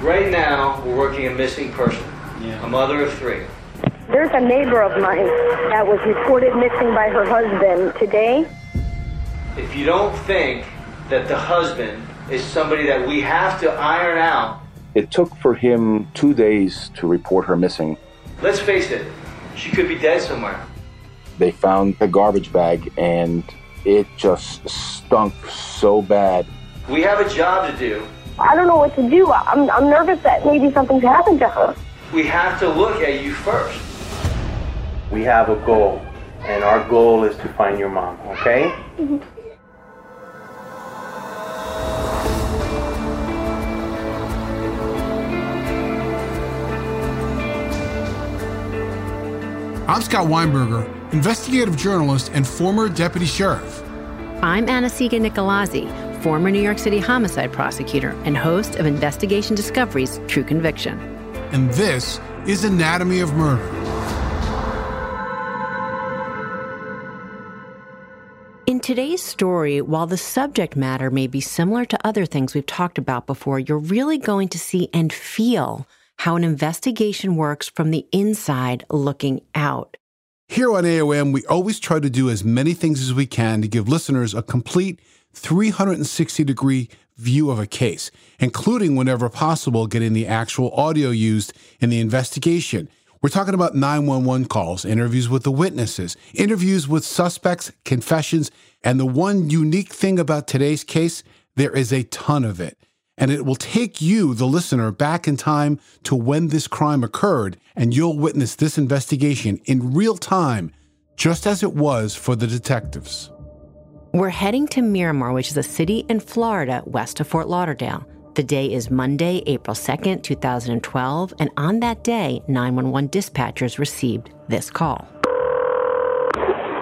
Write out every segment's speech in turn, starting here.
Right now, we're working a missing person, a mother of three. There's a neighbor of mine that was reported missing by her husband today. If you don't think that the husband is somebody that we have to iron out, It took for him two days to report her missing. let's face it, she could be dead somewhere. They found a garbage bag and it just stunk so bad. We have a job to do. I don't know what to do. I'm, I'm nervous that maybe something's happened to her. We have to look at you first. We have a goal, and our goal is to find your mom, okay? Mm-hmm. I'm Scott Weinberger, investigative journalist and former deputy sheriff. I'm Anna-Sigga Nicolazzi, former New York City homicide prosecutor and host of Investigation Discovery's True Conviction. And this is Anatomy of Murder. In today's story, while the subject matter may be similar to other things we've talked about before, you're really going to see and feel how an investigation works from the inside looking out. Here on AOM, we always try to do as many things as we can to give listeners a complete 360 degree view of a case, including whenever possible, getting the actual audio used in the investigation. We're talking about 911 calls, interviews with the witnesses, interviews with suspects, confessions, and the one unique thing about today's case, there is a ton of it. And it will take you, the listener, back in time to when this crime occurred, and you'll witness this investigation in real time, just as it was for the detectives. We're heading to Miramar, which is a city in Florida west of Fort Lauderdale. The day is Monday, April 2nd, 2012, and on that day, 911 dispatchers received this call.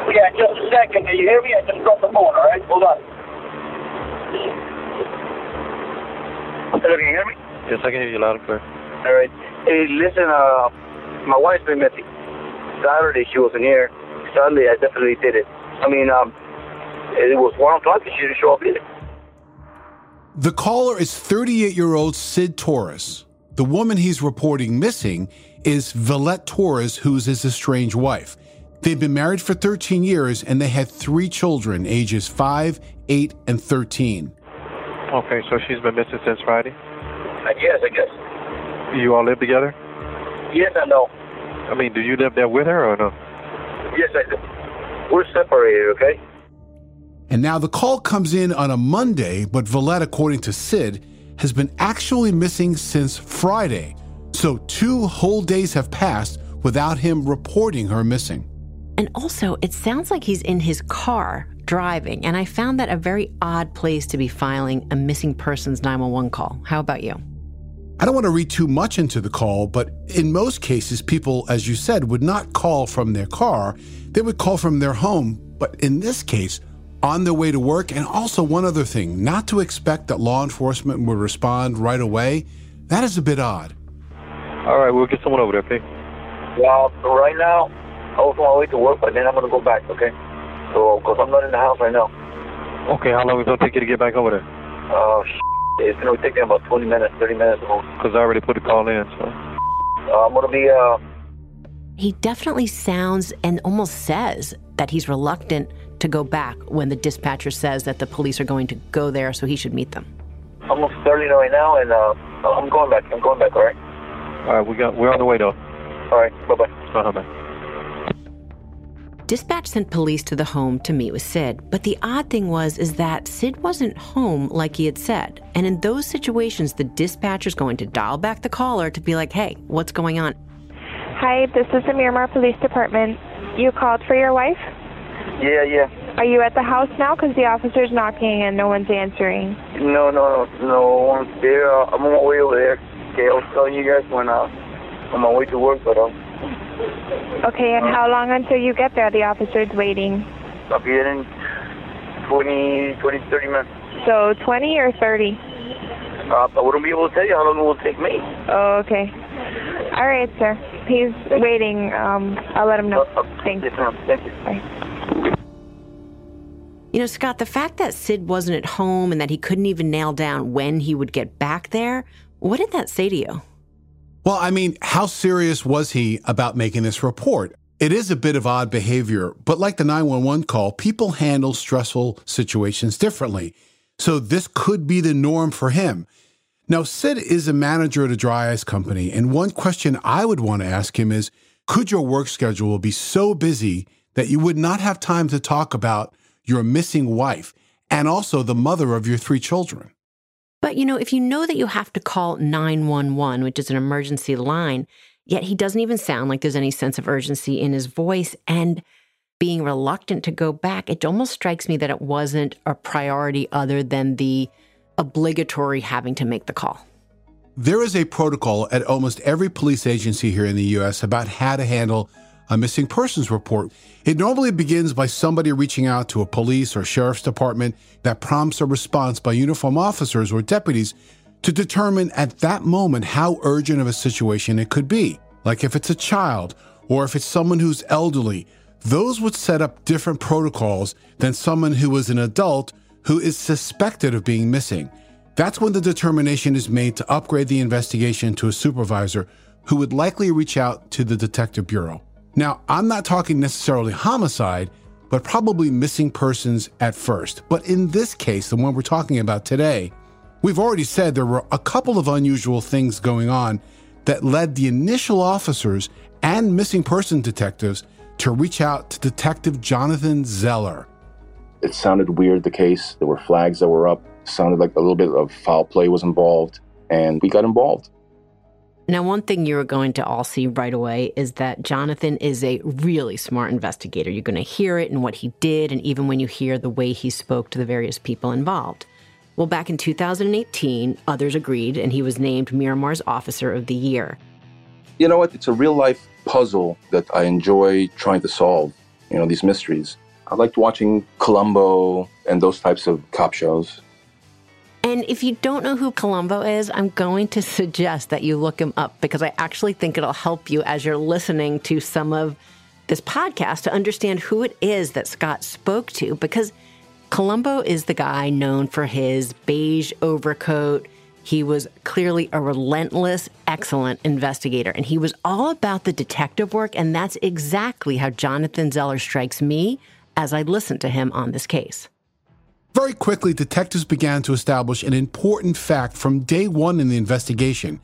Yeah, just a second. Can you hear me? I just dropped the phone, all right? Hold on. Hello, can you hear me? Yes, I can hear you loud and clear. All right. Hey, listen, uh, my wife's been missing. Saturday she wasn't here. Sunday I definitely did it. I mean, um, it was 1 o'clock and she didn't show up either. The caller is 38 year old Sid Torres. The woman he's reporting missing is Villette Torres, who's his estranged wife. They've been married for 13 years and they had three children, ages 5, 8, and 13. Okay, so she's been missing since Friday? Uh, I guess, I guess. You all live together? Yes, I know. I mean, do you live there with her or no? Yes, I do. We're separated, okay? And now the call comes in on a Monday, but Valette, according to Sid, has been actually missing since Friday. So, two whole days have passed without him reporting her missing. And also, it sounds like he's in his car driving, and I found that a very odd place to be filing a missing persons 911 call. How about you? I don't want to read too much into the call, but in most cases, people, as you said, would not call from their car. They would call from their home. But in this case, on their way to work, and also one other thing, not to expect that law enforcement would respond right away. That is a bit odd. All right, we'll get someone over there, okay? Well, right now, I was on my way to work, but then I'm gonna go back, okay? So, cause I'm not in the house right now. Okay, how long is it gonna take you to get back over there? Oh, sh- it's gonna take me about 20 minutes, 30 minutes. Because I already put the call in, so. Uh, I'm gonna be, uh, He definitely sounds and almost says that he's reluctant to go back when the dispatcher says that the police are going to go there, so he should meet them. I'm in Sterling right now, and uh, I'm going back. I'm going back. All right. All right, we got, we're on the way though. All right. Bye bye. Uh-huh, bye. Dispatch sent police to the home to meet with Sid, but the odd thing was is that Sid wasn't home like he had said. And in those situations, the dispatcher's going to dial back the caller to be like, "Hey, what's going on?" Hi, this is the Miramar Police Department. You called for your wife? Yeah, yeah. Are you at the house now? Because the officer's knocking and no one's answering. No, no, no, no. I'm there. Uh, I'm on my way over there. Okay, I was telling you guys when uh, on my way to work, but um, Okay, and how long until you get there? The officer's waiting. I'll be in 20, 20, 30 minutes. So 20 or 30? Uh, I wouldn't be able to tell you how long it will take me. Oh, okay. All right, sir. He's waiting. Um, I'll let him know. Thanks. Yes. Thank you. Bye. You know, Scott, the fact that Sid wasn't at home and that he couldn't even nail down when he would get back there, what did that say to you? Well, I mean, how serious was he about making this report? It is a bit of odd behavior, but like the 911 call, people handle stressful situations differently. So this could be the norm for him. Now, Sid is a manager at a dry ice company, and one question I would want to ask him is could your work schedule be so busy that you would not have time to talk about your missing wife and also the mother of your three children? But you know, if you know that you have to call 911, which is an emergency line, yet he doesn't even sound like there's any sense of urgency in his voice and being reluctant to go back, it almost strikes me that it wasn't a priority other than the obligatory having to make the call. There is a protocol at almost every police agency here in the US about how to handle a missing persons report. It normally begins by somebody reaching out to a police or sheriff's department that prompts a response by uniform officers or deputies to determine at that moment how urgent of a situation it could be. Like if it's a child or if it's someone who's elderly, those would set up different protocols than someone who is an adult who is suspected of being missing. That's when the determination is made to upgrade the investigation to a supervisor who would likely reach out to the detective bureau. Now, I'm not talking necessarily homicide, but probably missing persons at first. But in this case, the one we're talking about today, we've already said there were a couple of unusual things going on that led the initial officers and missing person detectives to reach out to Detective Jonathan Zeller. It sounded weird, the case. There were flags that were up. It sounded like a little bit of foul play was involved, and we got involved. Now, one thing you're going to all see right away is that Jonathan is a really smart investigator. You're going to hear it in what he did, and even when you hear the way he spoke to the various people involved. Well, back in 2018, others agreed, and he was named Miramar's Officer of the Year. You know what? It's a real life puzzle that I enjoy trying to solve, you know, these mysteries. I liked watching Columbo and those types of cop shows. And if you don't know who Columbo is, I'm going to suggest that you look him up because I actually think it'll help you as you're listening to some of this podcast to understand who it is that Scott spoke to because Columbo is the guy known for his beige overcoat. He was clearly a relentless, excellent investigator, and he was all about the detective work. And that's exactly how Jonathan Zeller strikes me as I listen to him on this case. Very quickly, detectives began to establish an important fact from day one in the investigation.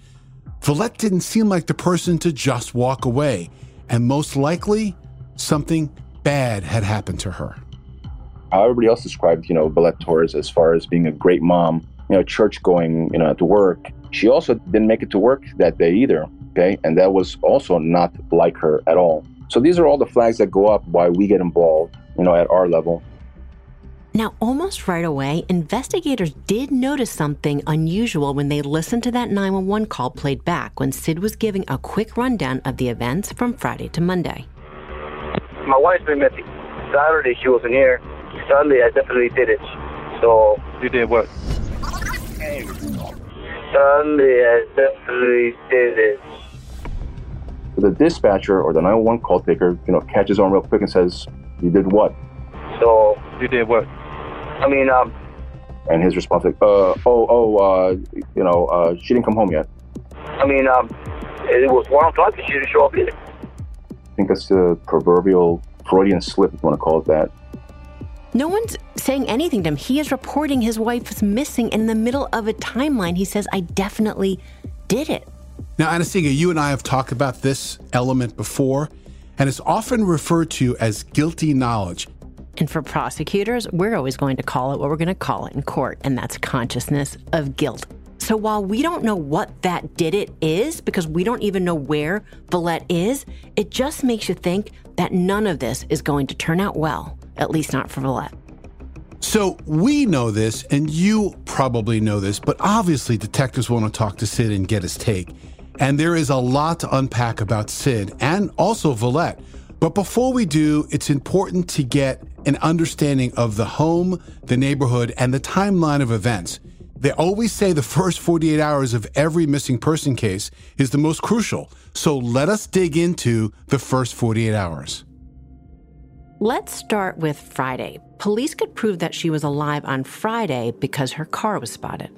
Villette didn't seem like the person to just walk away, and most likely, something bad had happened to her. How everybody else described, you know, Villette Torres as far as being a great mom, you know, church going, you know, to work. She also didn't make it to work that day either. Okay. And that was also not like her at all. So these are all the flags that go up why we get involved, you know, at our level. Now, almost right away, investigators did notice something unusual when they listened to that 911 call played back when Sid was giving a quick rundown of the events from Friday to Monday. My wife's been missing. Saturday she wasn't here. Sunday I definitely did it. So You did what? Sunday I definitely did it. The dispatcher or the 911 call taker, you know, catches on real quick and says, "You did what?" So You did what? I mean, um, And his response like, "Uh, oh, oh, uh, you know, uh, she didn't come home yet." I mean, um, it was one o'clock and she didn't show up either. I think that's the proverbial Freudian slip, if you want to call it that. No one's saying anything to him. He is reporting his wife is missing in the middle of a timeline. He says, I definitely did it. Now, Anna-Sigga, you and I have talked about this element before, and it's often referred to as guilty knowledge. And for prosecutors, we're always going to call it what we're going to call it in court, and that's consciousness of guilt. So while we don't know what that did it is, because we don't even know where Villette is, it just makes you think that none of this is going to turn out well, at least not for Villette. So we know this, and you probably know this, but obviously detectives want to talk to Sid and get his take. And there is a lot to unpack about Sid and also Villette. But before we do, it's important to get an understanding of the home, the neighborhood, and the timeline of events. They always say the first 48 hours of every missing person case is the most crucial. So let us dig into the first 48 hours. Let's start with Friday. Police could prove that she was alive on Friday because her car was spotted.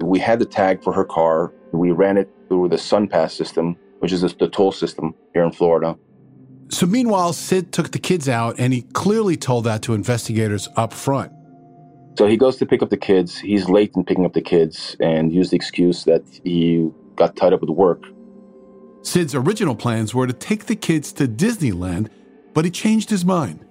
We had the tag for her car. We ran it through the SunPass system, which is the toll system here in Florida. So, meanwhile, Sid took the kids out and he clearly told that to investigators up front. So he goes to pick up the kids. He's late in picking up the kids and used the excuse that he got tied up with work. Sid's original plans were to take the kids to Disneyland, but he changed his mind.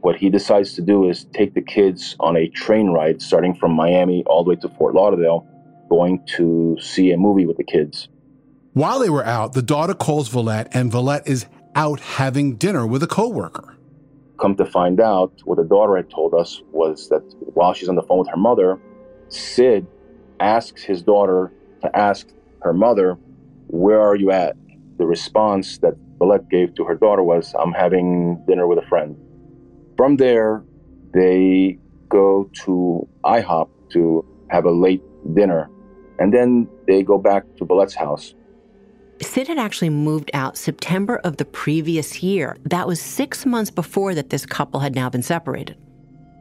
What he decides to do is take the kids on a train ride starting from Miami all the way to Fort Lauderdale, going to see a movie with the kids. While they were out, the daughter calls Villette, and Villette is out having dinner with a coworker. Come to find out, what the daughter had told us was that while she's on the phone with her mother, Sid asks his daughter to ask her mother, Where are you at? The response that Villette gave to her daughter was, I'm having dinner with a friend. From there, they go to IHOP to have a late dinner, and then they go back to Villette's house. Sid had actually moved out September of the previous year. That was six months before that this couple had now been separated.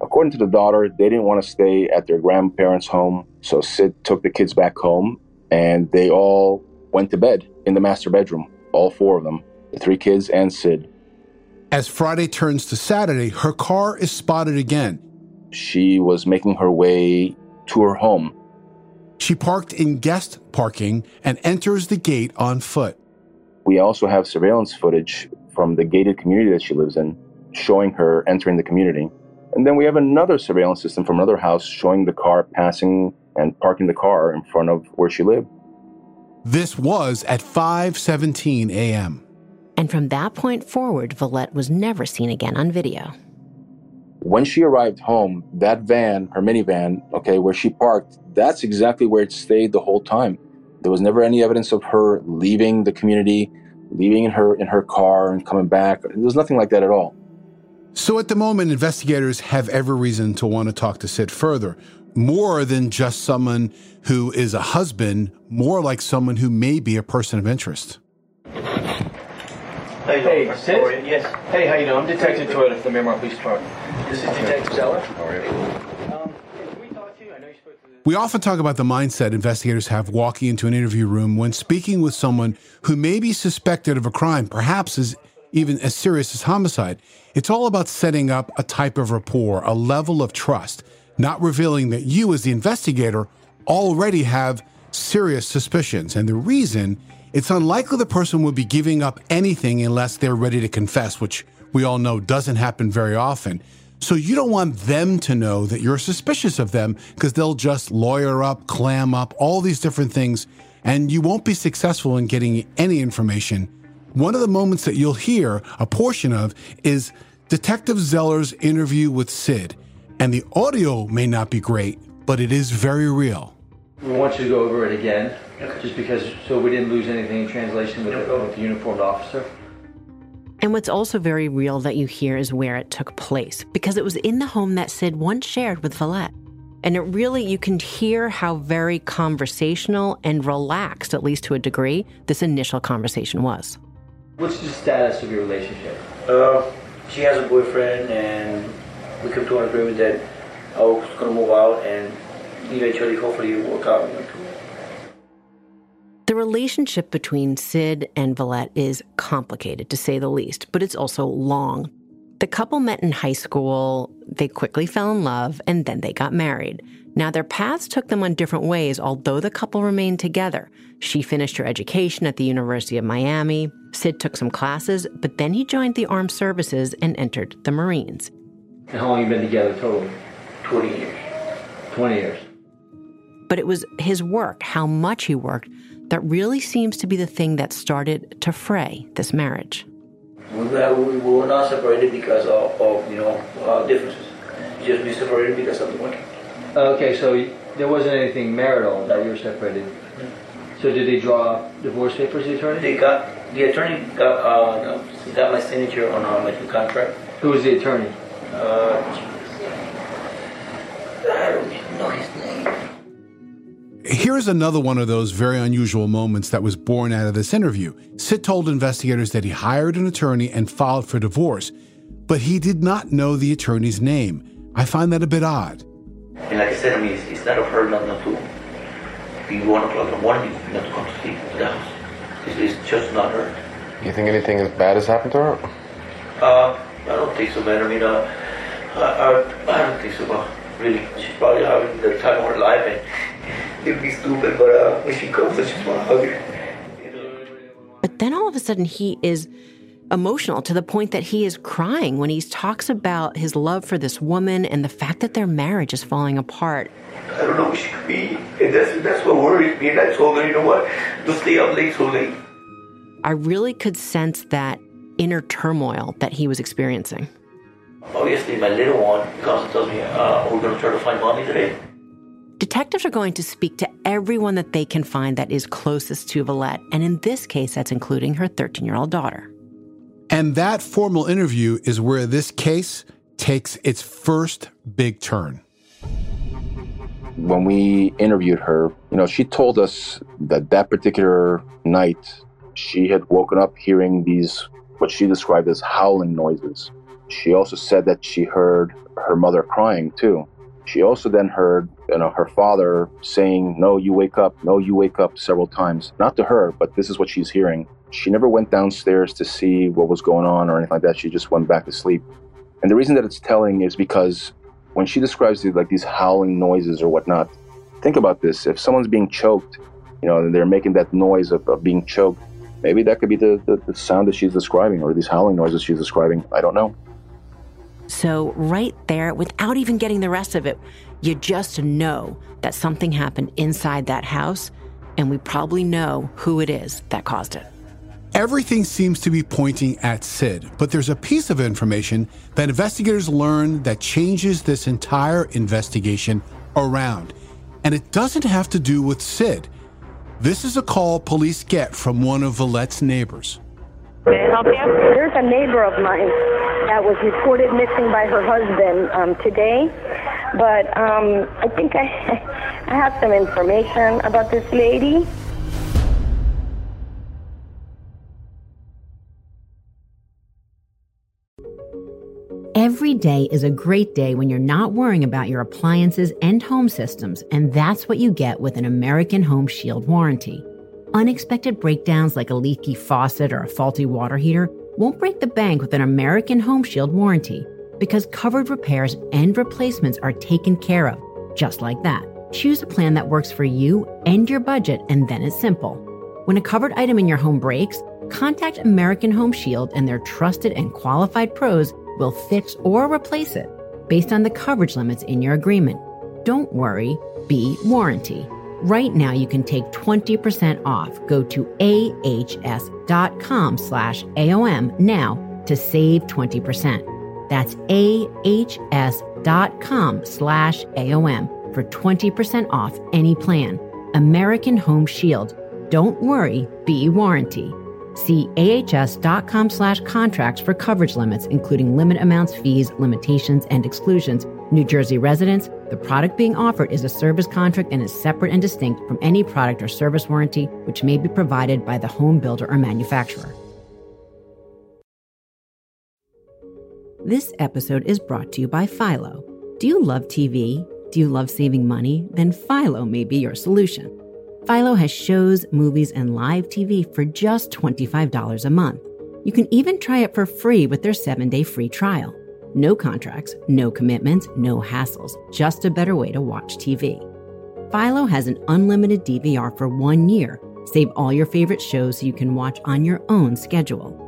According to the daughter, they didn't want to stay at their grandparents' home, so Sid took the kids back home and they all went to bed in the master bedroom, all four of them, the three kids and Sid. As Friday turns to Saturday, her car is spotted again. She was making her way to her home. She parked in guest parking and enters the gate on foot. We also have surveillance footage from the gated community that she lives in showing her entering the community. And then we have another surveillance system from another house showing the car passing and parking the car in front of where she lived. This was at 5:17 a.m. And from that point forward, Villette was never seen again on video. When she arrived home, that van, her minivan, okay, where she parked, that's exactly where it stayed the whole time. There was never any evidence of her leaving the community, leaving in her in her car and coming back. There was nothing like that at all. So at the moment, investigators have every reason to want to talk to Sid further. More than just someone who is a husband, more like someone who may be a person of interest. Hey, hey Sid? Yes. Hey, how you doing? I'm Detective Toyota from the Miramar Police Department. This is Detective Zeller. How are you? We often talk about the mindset investigators have walking into an interview room when speaking with someone who may be suspected of a crime, perhaps as even as serious as homicide. It's all about setting up a type of rapport, a level of trust, not revealing that you, as the investigator, already have serious suspicions. And the reason it's unlikely the person would be giving up anything unless they're ready to confess, which we all know doesn't happen very often. So you don't want them to know that you're suspicious of them because they'll just lawyer up, clam up, all these different things, and you won't be successful in getting any information. One of the moments that you'll hear a portion of is Detective Zeller's interview with Sid. And the audio may not be great, but it is very real. We want you to go over it again, just because, so we didn't lose anything in translation with, the, with the uniformed officer. And what's also very real that you hear is where it took place, because it was in the home that Sid once shared with Valette. And it really, you can hear how very conversational and relaxed, at least to a degree, this initial conversation was. What's the status of your relationship? Uh, she has a boyfriend, and we came to an agreement that I was going to move out, and eventually, hopefully, it will work out. The relationship between Sid and Valette is complicated, to say the least, but it's also long. The couple met in high school, they quickly fell in love, and then they got married. Now, their paths took them on different ways, although the couple remained together. She finished her education at the University of Miami. Sid took some classes, but then he joined the armed services and entered the Marines. And how long you been together total? 20 years. 20 years. But it was his work, how much he worked, that really seems to be the thing that started to fray this marriage. We were, we were not separated because of, of you know uh, differences. Just we separated because of the money. Okay, so there wasn't anything marital that you were separated. So did they draw divorce papers, the attorney? They got the attorney got uh, got my signature on uh, my contract. Who was the attorney? Uh, I don't even know his name. Here's another one of those very unusual moments that was born out of this interview. Sid told investigators that he hired an attorney and filed for divorce, but he did not know the attorney's name. I find that a bit odd. And like I said, I mean, it's, it's not of her not, not to be one o'clock in the morning, not to come to sleep to the house. It's, it's just not her. You think anything as bad has happened to her? Uh, I don't think so, man. I mean, uh, I, I, I don't think so, but really, she's probably having the time of her life, and it'd be stupid, but uh, when she comes, I just want to hug her. But then all of a sudden, he is emotional to the point that he is crying when he talks about his love for this woman and the fact that their marriage is falling apart. I don't know what she could be, and that's, that's what worries me. And I told her, you know what, don't stay up late so late. I really could sense that inner turmoil that he was experiencing. Obviously, my little one comes and tells me, uh, we're going to try to find mommy today. Detectives are going to speak to everyone that they can find that is closest to Valette, and in this case, that's including her 13 year old daughter. And that formal interview is where this case takes its first big turn. When we interviewed her, you know, she told us that that particular night she had woken up hearing these, what she described as howling noises. She also said that she heard her mother crying too. She also then heard, you know, her father saying, "No, you wake up. No, you wake up." several times. Not to her, but this is what she's hearing. She never went downstairs to see what was going on or anything like that. She just went back to sleep. And the reason that it's telling is because when she describes these, like these howling noises or whatnot, think about this: if someone's being choked, you know, and they're making that noise of, of being choked, maybe that could be the, the, the sound that she's describing or these howling noises she's describing. I don't know. So, right there, without even getting the rest of it, you just know that something happened inside that house, and we probably know who it is that caused it. Everything seems to be pointing at Sid, but there's a piece of information that investigators learn that changes this entire investigation around. And it doesn't have to do with Sid. This is a call police get from one of Valette's neighbors. May I help you? There's a neighbor of mine that was reported missing by her husband um, today, but um, I think I, I have some information about this lady. Every day is a great day when you're not worrying about your appliances and home systems, and that's what you get with an American Home Shield warranty. Unexpected breakdowns like a leaky faucet or a faulty water heater won't break the bank with an American Home Shield warranty because covered repairs and replacements are taken care of, just like that. Choose a plan that works for you and your budget, and then it's simple. When a covered item in your home breaks, contact American Home Shield and their trusted and qualified pros will fix or replace it. based on the coverage limits in your agreement. Don't worry, be warranty. Right now, you can take 20% off. Go to ahs.com slash AOM now to save 20%. That's ahs.com slash AOM for 20% off any plan. American Home Shield. Don't worry, be warranty. See ahs.com slash contracts for coverage limits, including limit amounts, fees, limitations, and exclusions. New Jersey residents, the product being offered is a service contract and is separate and distinct from any product or service warranty which may be provided by the home builder or manufacturer. This episode is brought to you by Philo. Do you love TV? Do you love saving money? Then Philo may be your solution. Philo has shows, movies, and live TV for just $25 a month. You can even try it for free with their seven day free trial. No contracts, no commitments, no hassles, just a better way to watch TV. Philo has an unlimited DVR for one year. Save all your favorite shows so you can watch on your own schedule.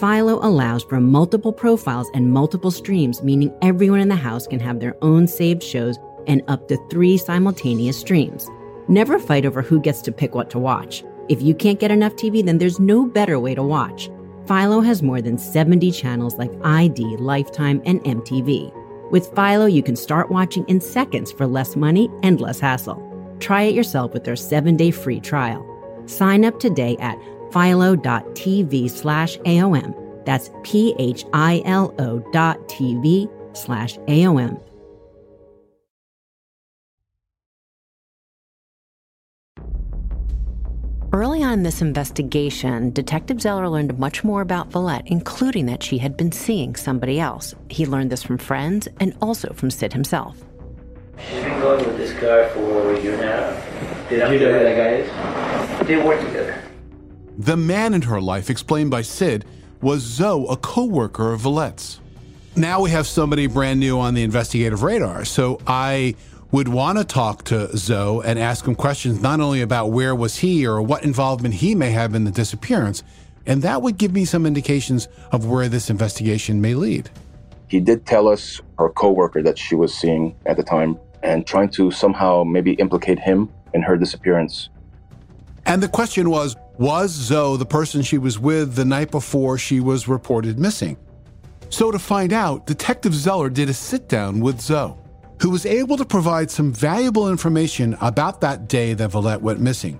Philo allows for multiple profiles and multiple streams, meaning everyone in the house can have their own saved shows and up to three simultaneous streams. Never fight over who gets to pick what to watch. If you can't get enough TV, then there's no better way to watch. Philo has more than 70 channels like ID, Lifetime, and MTV. With Philo, you can start watching in seconds for less money and less hassle. Try it yourself with their seven day free trial. Sign up today at philo.tv slash AOM. That's P H I L O dot TV slash AOM. Early on in this investigation, Detective Zeller learned much more about Valette, including that she had been seeing somebody else. He learned this from friends and also from Sid himself. She's been going with this guy for a year and a half. Did you know who that guy is? They work together. The man in her life, explained by Sid, was Zoe, a co worker of Valette's. Now we have somebody brand new on the investigative radar, so I would want to talk to Zoe and ask him questions not only about where was he or what involvement he may have in the disappearance, and that would give me some indications of where this investigation may lead. He did tell us her coworker that she was seeing at the time and trying to somehow maybe implicate him in her disappearance. And the question was Was Zoe the person she was with the night before she was reported missing? So, to find out, Detective Zeller did a sit down with Zoe, who was able to provide some valuable information about that day that Valette went missing.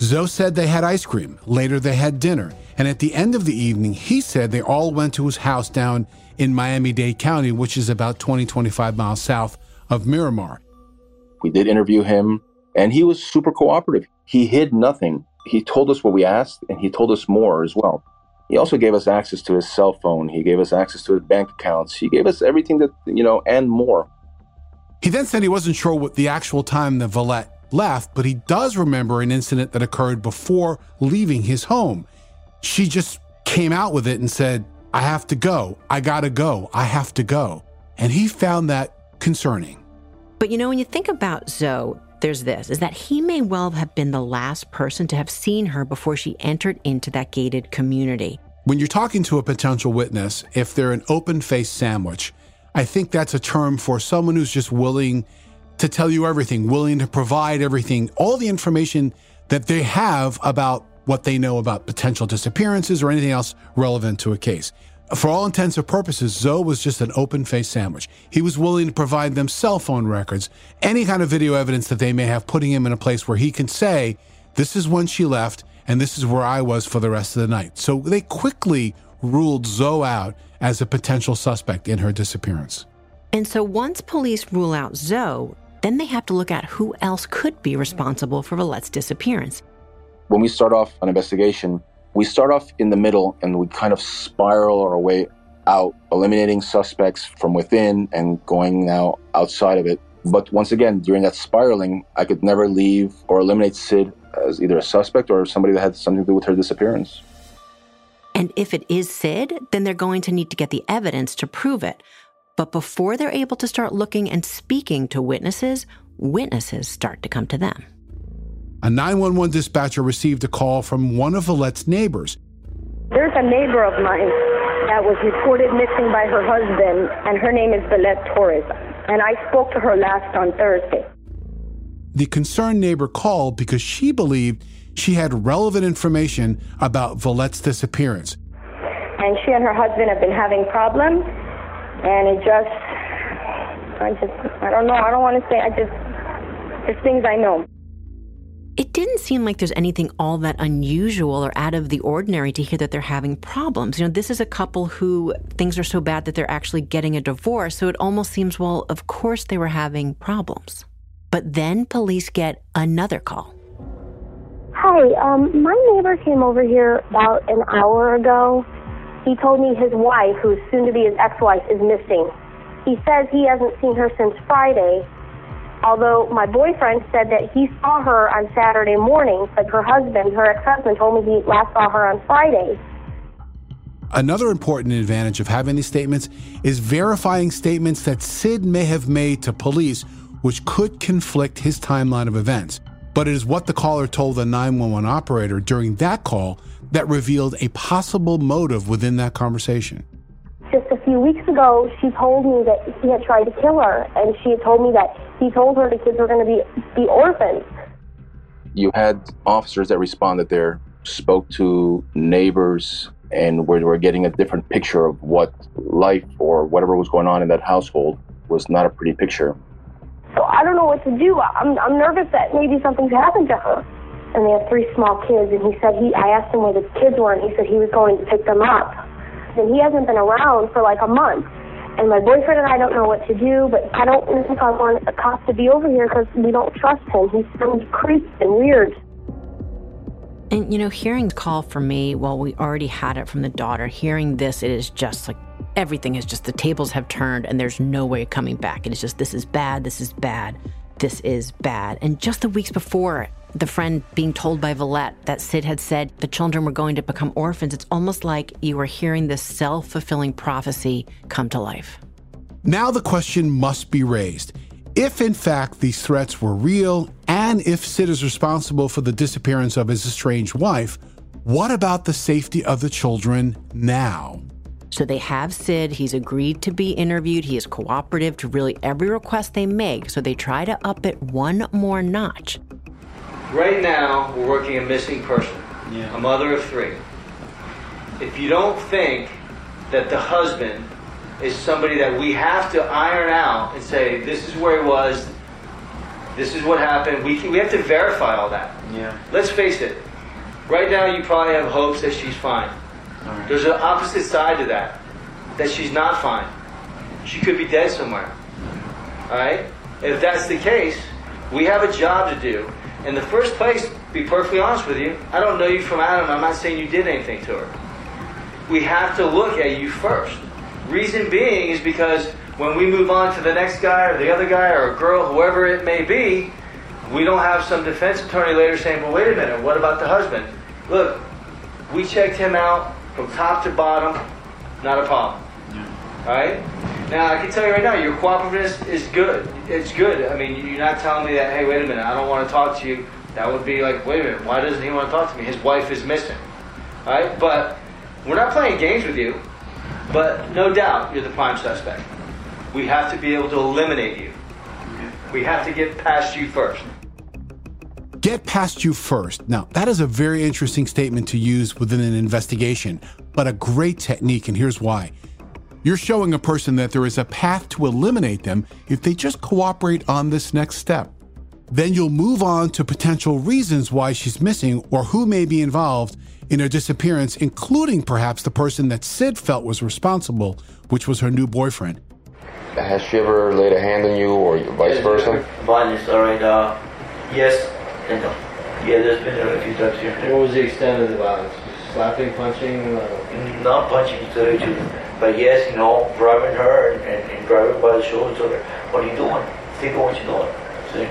Zoe said they had ice cream, later, they had dinner, and at the end of the evening, he said they all went to his house down in Miami Dade County, which is about 20, 25 miles south of Miramar. We did interview him, and he was super cooperative. He hid nothing. He told us what we asked, and he told us more as well. He also gave us access to his cell phone. He gave us access to his bank accounts. He gave us everything that, you know, and more. He then said he wasn't sure what the actual time that Valette left, but he does remember an incident that occurred before leaving his home. She just came out with it and said, I have to go. I gotta go. I have to go. And he found that concerning. But you know, when you think about Zoe, there's this is that he may well have been the last person to have seen her before she entered into that gated community. When you're talking to a potential witness, if they're an open faced sandwich, I think that's a term for someone who's just willing to tell you everything, willing to provide everything, all the information that they have about what they know about potential disappearances or anything else relevant to a case. For all intents and purposes, Zoe was just an open faced sandwich. He was willing to provide them cell phone records, any kind of video evidence that they may have, putting him in a place where he can say, This is when she left, and this is where I was for the rest of the night. So they quickly ruled Zoe out as a potential suspect in her disappearance. And so once police rule out Zoe, then they have to look at who else could be responsible for Valette's disappearance. When we start off an investigation, we start off in the middle and we kind of spiral our way out, eliminating suspects from within and going now outside of it. But once again, during that spiraling, I could never leave or eliminate Sid as either a suspect or somebody that had something to do with her disappearance. And if it is Sid, then they're going to need to get the evidence to prove it. But before they're able to start looking and speaking to witnesses, witnesses start to come to them. A 911 dispatcher received a call from one of Valette's neighbors. There's a neighbor of mine that was reported missing by her husband, and her name is Valette Torres. And I spoke to her last on Thursday. The concerned neighbor called because she believed she had relevant information about Valette's disappearance. And she and her husband have been having problems, and it just, I just, I don't know, I don't want to say, I just, there's things I know. It didn't seem like there's anything all that unusual or out of the ordinary to hear that they're having problems. You know, this is a couple who things are so bad that they're actually getting a divorce. So it almost seems, well, of course they were having problems. But then police get another call. Hi, um, my neighbor came over here about an hour ago. He told me his wife, who's soon to be his ex wife, is missing. He says he hasn't seen her since Friday, Although my boyfriend said that he saw her on Saturday morning, but her husband, her ex-husband, told me he last saw her on Friday. Another important advantage of having these statements is verifying statements that Sid may have made to police, which could conflict his timeline of events. But it is what the caller told the 911 operator during that call that revealed a possible motive within that conversation just a few weeks ago, she told me that he had tried to kill her, and she had told me that he told her the kids were going to be be orphans. You had officers that responded there, spoke to neighbors, and were, were getting a different picture of what life or whatever was going on in that household was not a pretty picture. So I don't know what to do. I'm I'm nervous that maybe something's happened to her. And they have three small kids, and he said he. I asked him where the kids were, and he said he was going to pick them up and he hasn't been around for like a month. And my boyfriend and I don't know what to do, but I don't think I want the cops to be over here because we don't trust him. He sounds creepy and weird. And you know, hearing the call from me, well, we already had it from the daughter. Hearing this, it is just like everything is just the tables have turned and there's no way of coming back. It is just this is bad, this is bad, this is bad. And just the weeks before, the friend being told by Valette that Sid had said the children were going to become orphans, it's almost like you were hearing this self fulfilling prophecy come to life. Now the question must be raised. If in fact these threats were real, and if Sid is responsible for the disappearance of his estranged wife, what about the safety of the children now? So they have Sid. He's agreed to be interviewed. He is cooperative to really every request they make. So they try to up it one more notch. Right now, we're working a missing person, yeah. a mother of three. If you don't think that the husband is somebody that we have to iron out and say, this is where he was, this is what happened, we, can, we have to verify all that. Yeah. Let's face it. Right now, you probably have hopes that she's fine. Right. There's an opposite side to that, that she's not fine. She could be dead somewhere. All right? If that's the case, we have a job to do in the first place, be perfectly honest with you, I don't know you from Adam. I'm not saying you did anything to her. We have to look at you first. Reason being is because when we move on to the next guy or the other guy or a girl, whoever it may be, we don't have some defense attorney later saying, well, wait a minute, what about the husband? Look, we checked him out from top to bottom, not a problem. All right? Now, I can tell you right now, your cooperativeness is good. It's good. I mean, you're not telling me that, hey, wait a minute, I don't want to talk to you. That would be like, wait a minute, why doesn't he want to talk to me? His wife is missing. All right? But we're not playing games with you. But no doubt, you're the prime suspect. We have to be able to eliminate you. We have to get past you first. Get past you first. Now, that is a very interesting statement to use within an investigation, but a great technique, and here's why. You're showing a person that there is a path to eliminate them if they just cooperate on this next step. Then you'll move on to potential reasons why she's missing or who may be involved in her disappearance, including perhaps the person that Sid felt was responsible, which was her new boyfriend. Has she ever laid a hand on you or vice versa? Violence, all right. Uh, yes and. Yeah, there's been a few times here. What was the extent of the violence? Slapping, punching? Uh... Not punching, to the truth. But yes, you know, driving her and, and, and driving by the shoulder, told her, what are you doing? Think of what you're doing. See?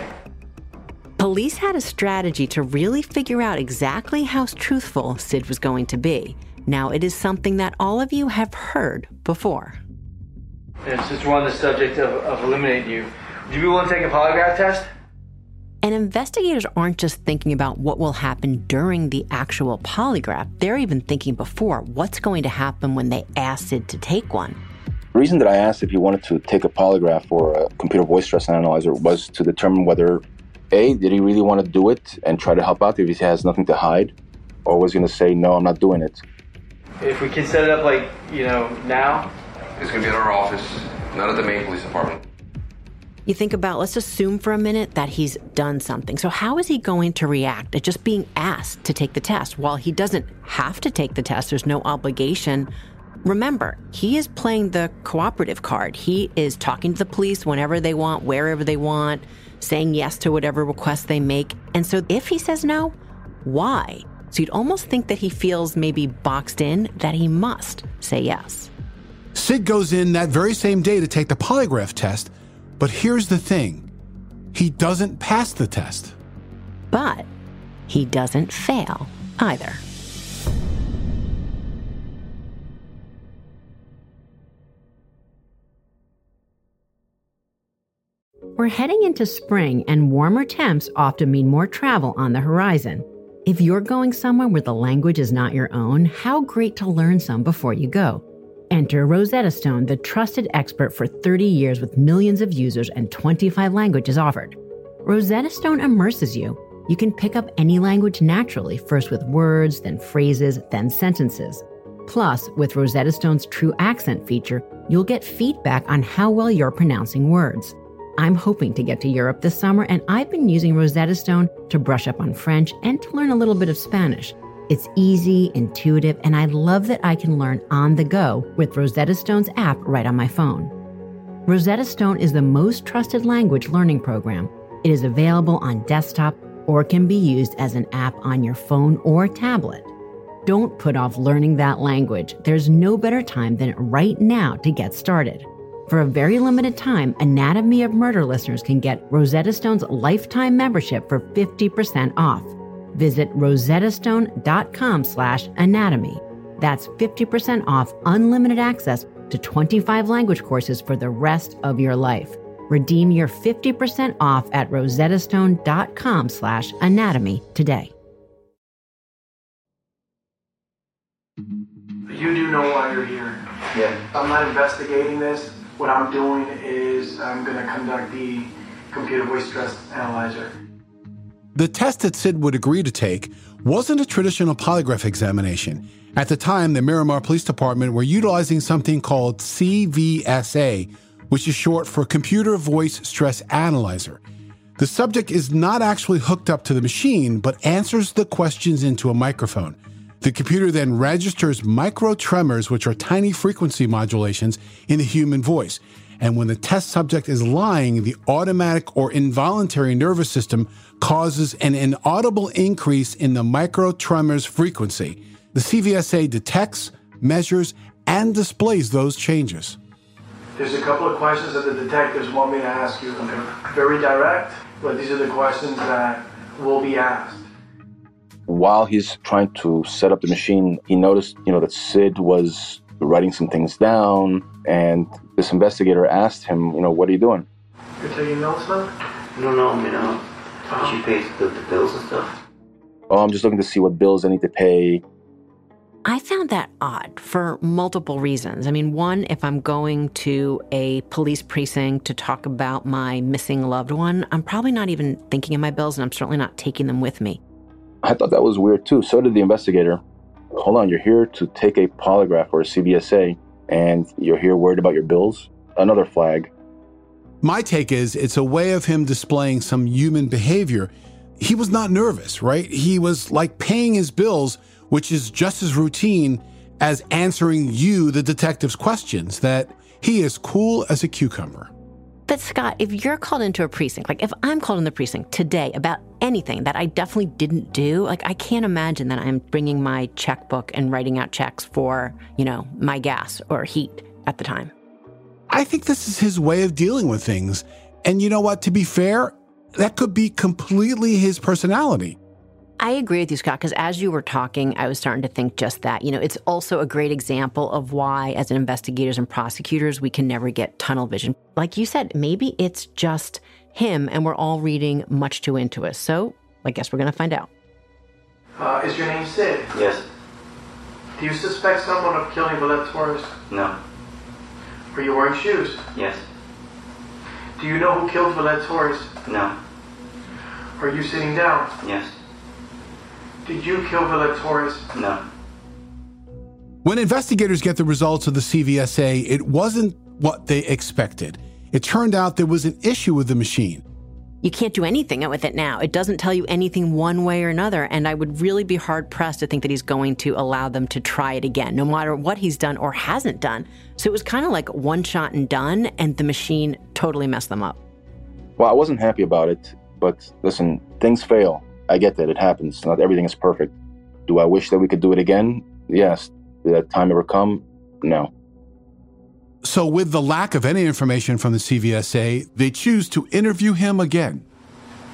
Police had a strategy to really figure out exactly how truthful Sid was going to be. Now, it is something that all of you have heard before. And since we're on the subject of, of eliminating you, do you want to take a polygraph test? And investigators aren't just thinking about what will happen during the actual polygraph, they're even thinking before what's going to happen when they ask Sid to take one. The reason that I asked if he wanted to take a polygraph or a computer voice stress analyzer was to determine whether A, did he really want to do it and try to help out if he has nothing to hide, or was he going to say, no, I'm not doing it. If we can set it up like, you know, now. It's going to be at our office, not at the main police department. You think about, let's assume for a minute that he's done something. So, how is he going to react at just being asked to take the test? While he doesn't have to take the test, there's no obligation. Remember, he is playing the cooperative card. He is talking to the police whenever they want, wherever they want, saying yes to whatever request they make. And so, if he says no, why? So, you'd almost think that he feels maybe boxed in, that he must say yes. Sid goes in that very same day to take the polygraph test, but here's the thing he doesn't pass the test. But he doesn't fail either. We're heading into spring, and warmer temps often mean more travel on the horizon. If you're going somewhere where the language is not your own, how great to learn some before you go. Enter Rosetta Stone, the trusted expert for 30 years with millions of users and 25 languages offered. Rosetta Stone immerses you. You can pick up any language naturally, first with words, then phrases, then sentences. Plus, with Rosetta Stone's True Accent feature, you'll get feedback on how well you're pronouncing words. I'm hoping to get to Europe this summer, and I've been using Rosetta Stone to brush up on French and to learn a little bit of Spanish. It's easy, intuitive, and I love that I can learn on the go with Rosetta Stone's app right on my phone. Rosetta Stone is the most trusted language learning program. It is available on desktop or can be used as an app on your phone or tablet. Don't put off learning that language. There's no better time than right now to get started. For a very limited time, Anatomy of Murder listeners can get Rosetta Stone's lifetime membership for 50% off. Visit rosettastone.com slash anatomy. That's 50% off unlimited access to 25 language courses for the rest of your life. Redeem your 50% off at rosettastone.com slash anatomy today. You do know why you're here. Yeah. I'm not investigating this. What I'm doing is I'm going to conduct the computer voice stress analyzer. The test that Sid would agree to take wasn't a traditional polygraph examination. At the time, the Miramar Police Department were utilizing something called CVSA, which is short for Computer Voice Stress Analyzer. The subject is not actually hooked up to the machine, but answers the questions into a microphone. The computer then registers micro tremors, which are tiny frequency modulations in the human voice. And when the test subject is lying, the automatic or involuntary nervous system causes an inaudible increase in the micro tremors frequency. The CVSA detects, measures, and displays those changes. There's a couple of questions that the detectives want me to ask you. They're very direct, but these are the questions that will be asked. While he's trying to set up the machine, he noticed, you know, that Sid was writing some things down, and this investigator asked him, you know, what are you doing? You're taking notes now? No, no, you know, she pays the, the bills and stuff. Oh, I'm just looking to see what bills I need to pay. I found that odd for multiple reasons. I mean, one, if I'm going to a police precinct to talk about my missing loved one, I'm probably not even thinking of my bills and I'm certainly not taking them with me. I thought that was weird too. So did the investigator. Hold on, you're here to take a polygraph or a CVSA, and you're here worried about your bills? Another flag. My take is it's a way of him displaying some human behavior. He was not nervous, right? He was like paying his bills, which is just as routine as answering you, the detective's questions, that he is cool as a cucumber. But Scott, if you're called into a precinct, like if I'm called in the precinct today about anything that I definitely didn't do, like I can't imagine that I'm bringing my checkbook and writing out checks for, you know, my gas or heat at the time. I think this is his way of dealing with things. And you know what? To be fair, that could be completely his personality. I agree with you, Scott, because as you were talking, I was starting to think just that. You know, it's also a great example of why, as investigators and prosecutors, we can never get tunnel vision. Like you said, maybe it's just him, and we're all reading much too into it. So I guess we're going to find out. Uh, is your name Sid? Yes. Do you suspect someone of killing Valette Torres? No. Are you wearing shoes? Yes. Do you know who killed Valette Torres? No. Are you sitting down? Yes. Did you kill Valette Torres? No. When investigators get the results of the CVSA, it wasn't what they expected. It turned out there was an issue with the machine. You can't do anything with it now. It doesn't tell you anything one way or another. And I would really be hard pressed to think that he's going to allow them to try it again, no matter what he's done or hasn't done. So it was kind of like one shot and done, and the machine totally messed them up. Well, I wasn't happy about it, but listen, things fail. I get that it happens. Not everything is perfect. Do I wish that we could do it again? Yes. Did that time ever come? No. So, with the lack of any information from the CVSA, they choose to interview him again.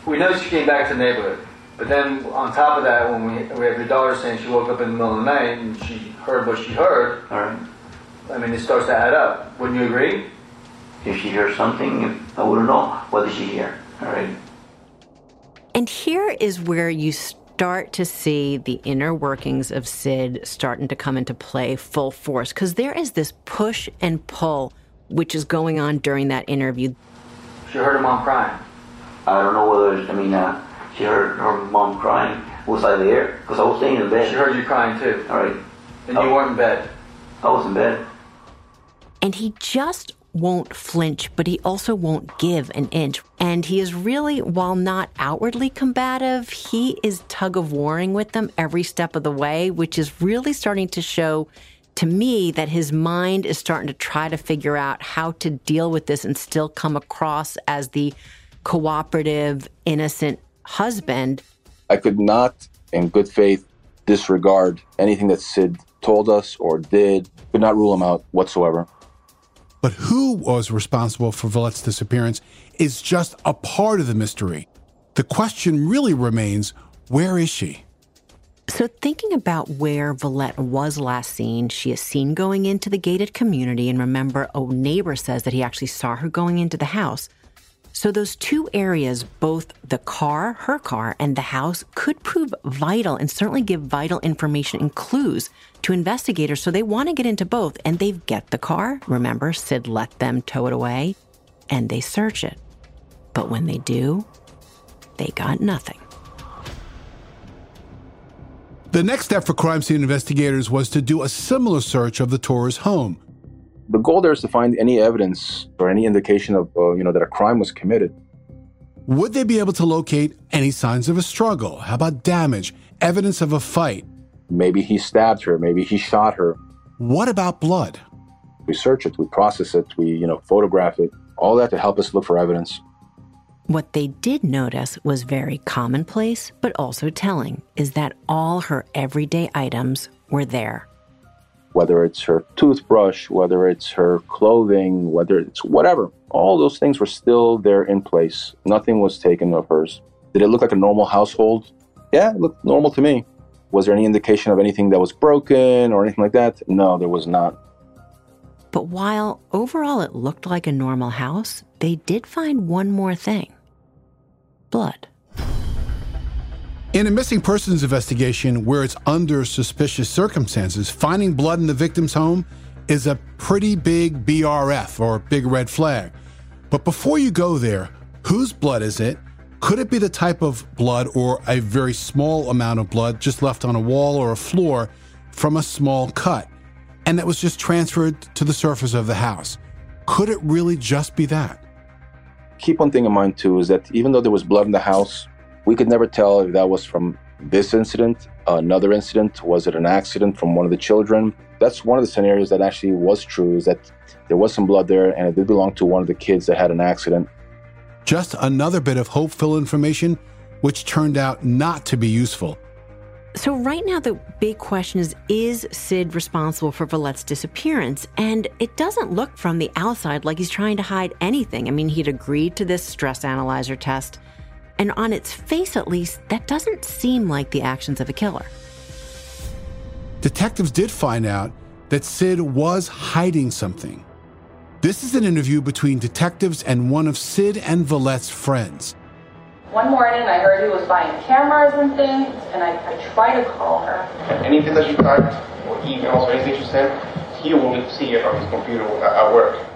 We know she came back to the neighborhood, but then on top of that, when we, we have your daughter saying she woke up in the middle of the night and she heard what she heard, All right. I mean, it starts to add up. Wouldn't you agree? If she hears something, I wouldn't know. What did she hear? All right. And here is where you start to see the inner workings of Sid starting to come into play full force because there is this push and pull which is going on during that interview. She heard her mom crying. I don't know whether, I mean, uh, she heard her mom crying. Was I there? Because I was staying in bed. She heard you crying too. All right. And you weren't in bed. I was in bed. And he just won't flinch, but he also won't give an inch. And he is really, while not outwardly combative, he is tug of warring with them every step of the way, which is really starting to show to me that his mind is starting to try to figure out how to deal with this and still come across as the cooperative, innocent husband. I could not, in good faith, disregard anything that Sid told us or did, could not rule him out whatsoever. But who was responsible for Valette's disappearance is just a part of the mystery. The question really remains where is she? So, thinking about where Valette was last seen, she is seen going into the gated community. And remember, a neighbor says that he actually saw her going into the house. So, those two areas, both the car, her car, and the house, could prove vital and certainly give vital information and clues to investigators. So, they want to get into both. And they get the car. Remember, Sid let them tow it away and they search it. But when they do, they got nothing. The next step for crime scene investigators was to do a similar search of the Torres home. The goal there is to find any evidence or any indication of, uh, you know, that a crime was committed. Would they be able to locate any signs of a struggle? How about damage, evidence of a fight? Maybe he stabbed her. Maybe he shot her. What about blood? We search it, we process it, we, you know, photograph it. All that to help us look for evidence. What they did notice was very commonplace, but also telling, is that all her everyday items were there. Whether it's her toothbrush, whether it's her clothing, whether it's whatever, all those things were still there in place. Nothing was taken of hers. Did it look like a normal household? Yeah, it looked normal to me. Was there any indication of anything that was broken or anything like that? No, there was not. But while overall it looked like a normal house, they did find one more thing blood. In a missing persons investigation where it's under suspicious circumstances, finding blood in the victim's home is a pretty big BRF or big red flag. But before you go there, whose blood is it? Could it be the type of blood or a very small amount of blood just left on a wall or a floor from a small cut and that was just transferred to the surface of the house? Could it really just be that? Keep one thing in mind too is that even though there was blood in the house, we could never tell if that was from this incident, another incident, was it an accident from one of the children? That's one of the scenarios that actually was true is that there was some blood there and it did belong to one of the kids that had an accident. Just another bit of hopeful information which turned out not to be useful. So, right now, the big question is Is Sid responsible for Valette's disappearance? And it doesn't look from the outside like he's trying to hide anything. I mean, he'd agreed to this stress analyzer test. And on its face, at least, that doesn't seem like the actions of a killer. Detectives did find out that Sid was hiding something. This is an interview between detectives and one of Sid and Valette's friends. One morning, I heard he was buying cameras and things, and I, I tried to call her. Anything that you typed or emails or anything you sent, he will see it on his computer at work.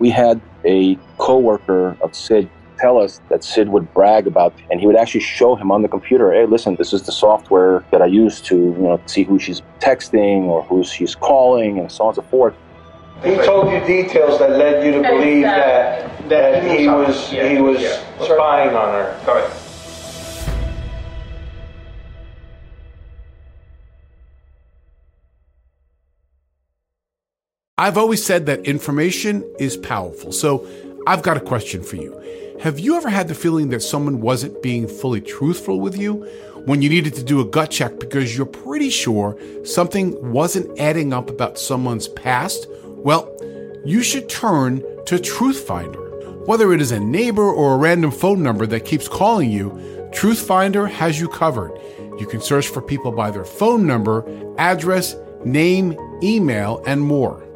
We had a coworker of Sid tell us that Sid would brag about, and he would actually show him on the computer, hey, listen, this is the software that I use to, you know, see who she's texting or who she's calling and so on and so forth. He told you details that led you to believe that that he was he was spying on her. Correct. I've always said that information is powerful. So I've got a question for you. Have you ever had the feeling that someone wasn't being fully truthful with you when you needed to do a gut check because you're pretty sure something wasn't adding up about someone's past? Well, you should turn to Truthfinder. Whether it is a neighbor or a random phone number that keeps calling you, Truthfinder has you covered. You can search for people by their phone number, address, name, email, and more.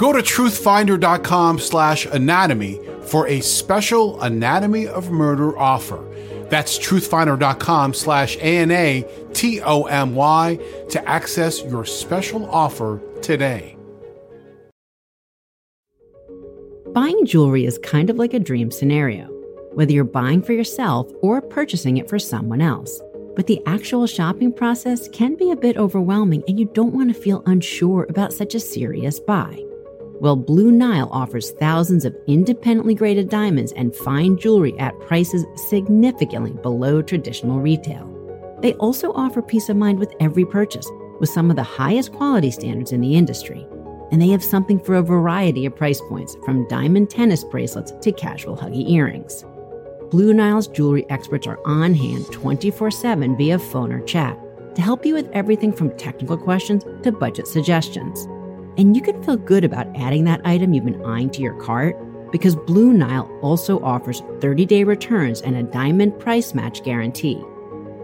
Go to truthfinder.com slash anatomy for a special Anatomy of Murder offer. That's truthfinder.com slash A-N-A-T-O-M-Y to access your special offer today. Buying jewelry is kind of like a dream scenario, whether you're buying for yourself or purchasing it for someone else. But the actual shopping process can be a bit overwhelming and you don't want to feel unsure about such a serious buy. Well, Blue Nile offers thousands of independently graded diamonds and fine jewelry at prices significantly below traditional retail. They also offer peace of mind with every purchase, with some of the highest quality standards in the industry. And they have something for a variety of price points, from diamond tennis bracelets to casual huggie earrings. Blue Nile's jewelry experts are on hand 24 7 via phone or chat to help you with everything from technical questions to budget suggestions. And you can feel good about adding that item you've been eyeing to your cart because Blue Nile also offers 30 day returns and a diamond price match guarantee.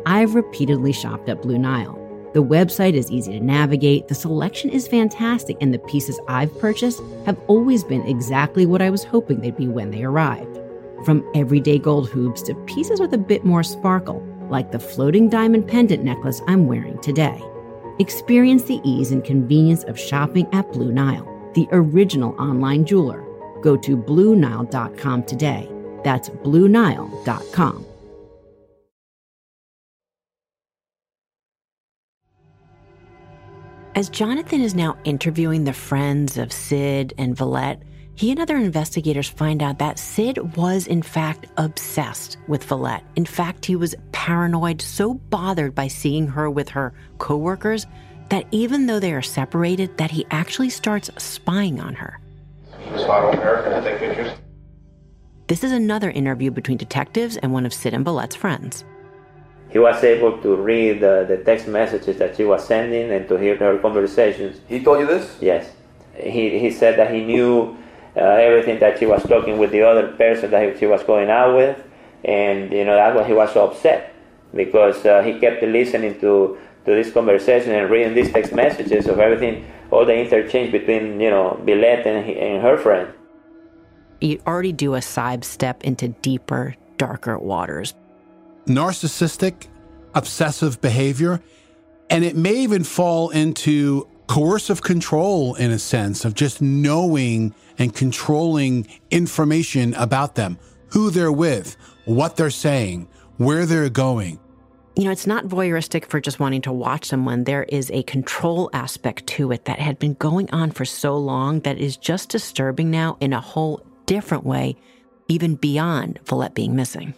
I've repeatedly shopped at Blue Nile. The website is easy to navigate, the selection is fantastic, and the pieces I've purchased have always been exactly what I was hoping they'd be when they arrived. From everyday gold hoops to pieces with a bit more sparkle, like the floating diamond pendant necklace I'm wearing today. Experience the ease and convenience of shopping at Blue Nile, the original online jeweler. Go to BlueNile.com today. That's BlueNile.com. As Jonathan is now interviewing the friends of Sid and Valette, he and other investigators find out that Sid was, in fact, obsessed with Valette. In fact, he was paranoid, so bothered by seeing her with her coworkers that even though they are separated, that he actually starts spying on her. He was following her and I take pictures. This is another interview between detectives and one of Sid and Valette's friends. He was able to read uh, the text messages that she was sending and to hear her conversations. He told you this? Yes. He, he said that he knew everything that she was talking with the other person that she was going out with, and you know that's why he was so upset because uh, he kept listening to to this conversation and reading these text messages of everything, all the interchange between you know Valette and, and her friend. You already do a side step into deeper, darker waters. Narcissistic, obsessive behavior, and it may even fall into coercive control in a sense of just knowing and controlling information about them, who they're with, what they're saying, where they're going. You know, it's not voyeuristic for just wanting to watch someone. There is a control aspect to it that had been going on for so long that is just disturbing now in a whole different way, even beyond Valette being missing.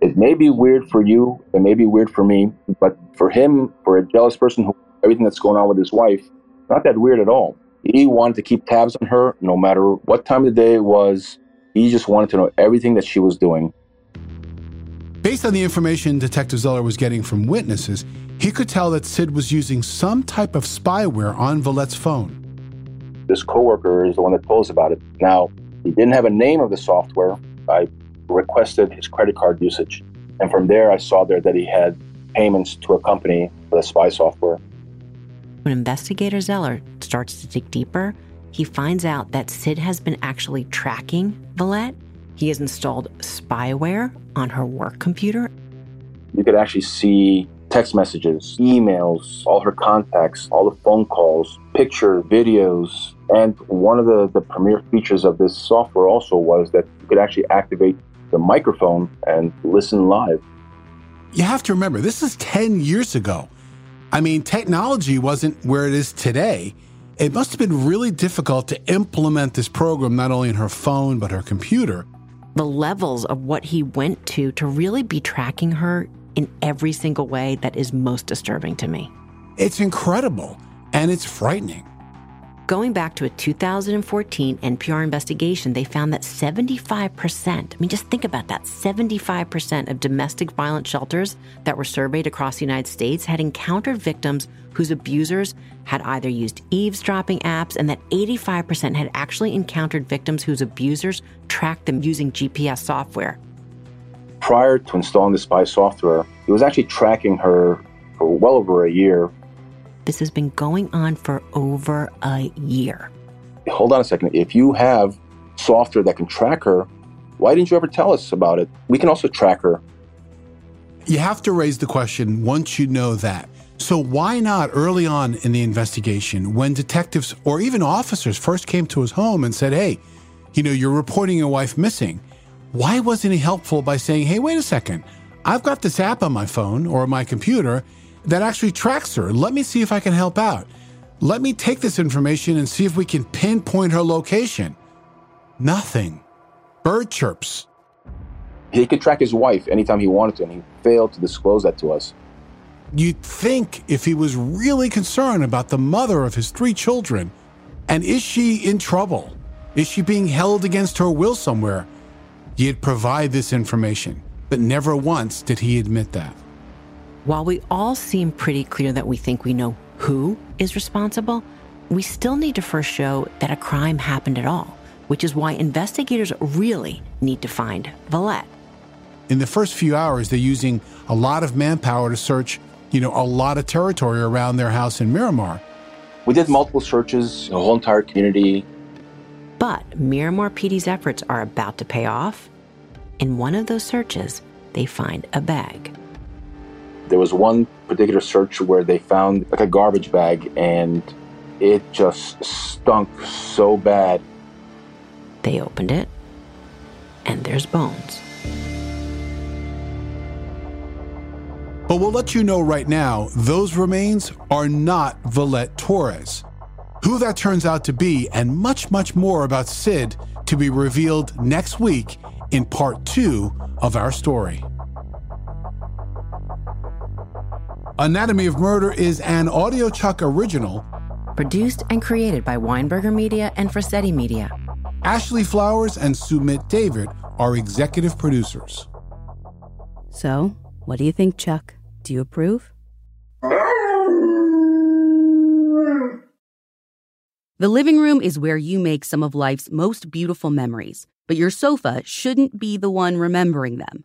It may be weird for you, it may be weird for me, but for him, for a jealous person who everything that's going on with his wife, not that weird at all. He wanted to keep tabs on her no matter what time of the day it was. He just wanted to know everything that she was doing. Based on the information Detective Zeller was getting from witnesses, he could tell that Sid was using some type of spyware on Valette's phone. This coworker is the one that told us about it. Now, he didn't have a name of the software. I requested his credit card usage. And from there, I saw there that he had payments to a company for the spy software. When investigator Zeller starts to dig deeper, he finds out that Sid has been actually tracking Valette. He has installed spyware on her work computer. You could actually see text messages, emails, all her contacts, all the phone calls, picture, videos. And one of the, the premier features of this software also was that you could actually activate the microphone and listen live. You have to remember, this is 10 years ago. I mean, technology wasn't where it is today. It must have been really difficult to implement this program not only in her phone, but her computer. The levels of what he went to to really be tracking her in every single way that is most disturbing to me. It's incredible and it's frightening. Going back to a 2014 NPR investigation, they found that 75%, I mean, just think about that 75% of domestic violence shelters that were surveyed across the United States had encountered victims whose abusers had either used eavesdropping apps, and that 85% had actually encountered victims whose abusers tracked them using GPS software. Prior to installing the spy software, he was actually tracking her for well over a year this has been going on for over a year. Hold on a second. If you have software that can track her, why didn't you ever tell us about it? We can also track her. You have to raise the question once you know that. So, why not early on in the investigation, when detectives or even officers first came to his home and said, Hey, you know, you're reporting your wife missing? Why wasn't he helpful by saying, Hey, wait a second, I've got this app on my phone or my computer, that actually tracks her. Let me see if I can help out. Let me take this information and see if we can pinpoint her location. Nothing. Bird chirps. He could track his wife anytime he wanted to, and he failed to disclose that to us. You'd think if he was really concerned about the mother of his three children, and is she in trouble? Is she being held against her will somewhere? He'd provide this information, but never once did he admit that. While we all seem pretty clear that we think we know who is responsible, we still need to first show that a crime happened at all, which is why investigators really need to find Valette. In the first few hours, they're using a lot of manpower to search, you know, a lot of territory around their house in Miramar. We did multiple searches, the whole entire community. But Miramar PD's efforts are about to pay off. In one of those searches, they find a bag. There was one particular search where they found like a garbage bag and it just stunk so bad. They opened it and there's bones. But we'll let you know right now those remains are not Valette Torres. Who that turns out to be, and much, much more about Sid to be revealed next week in part two of our story. Anatomy of Murder is an Audio Chuck original. Produced and created by Weinberger Media and Frasetti Media. Ashley Flowers and Sumit David are executive producers. So, what do you think, Chuck? Do you approve? The living room is where you make some of life's most beautiful memories, but your sofa shouldn't be the one remembering them.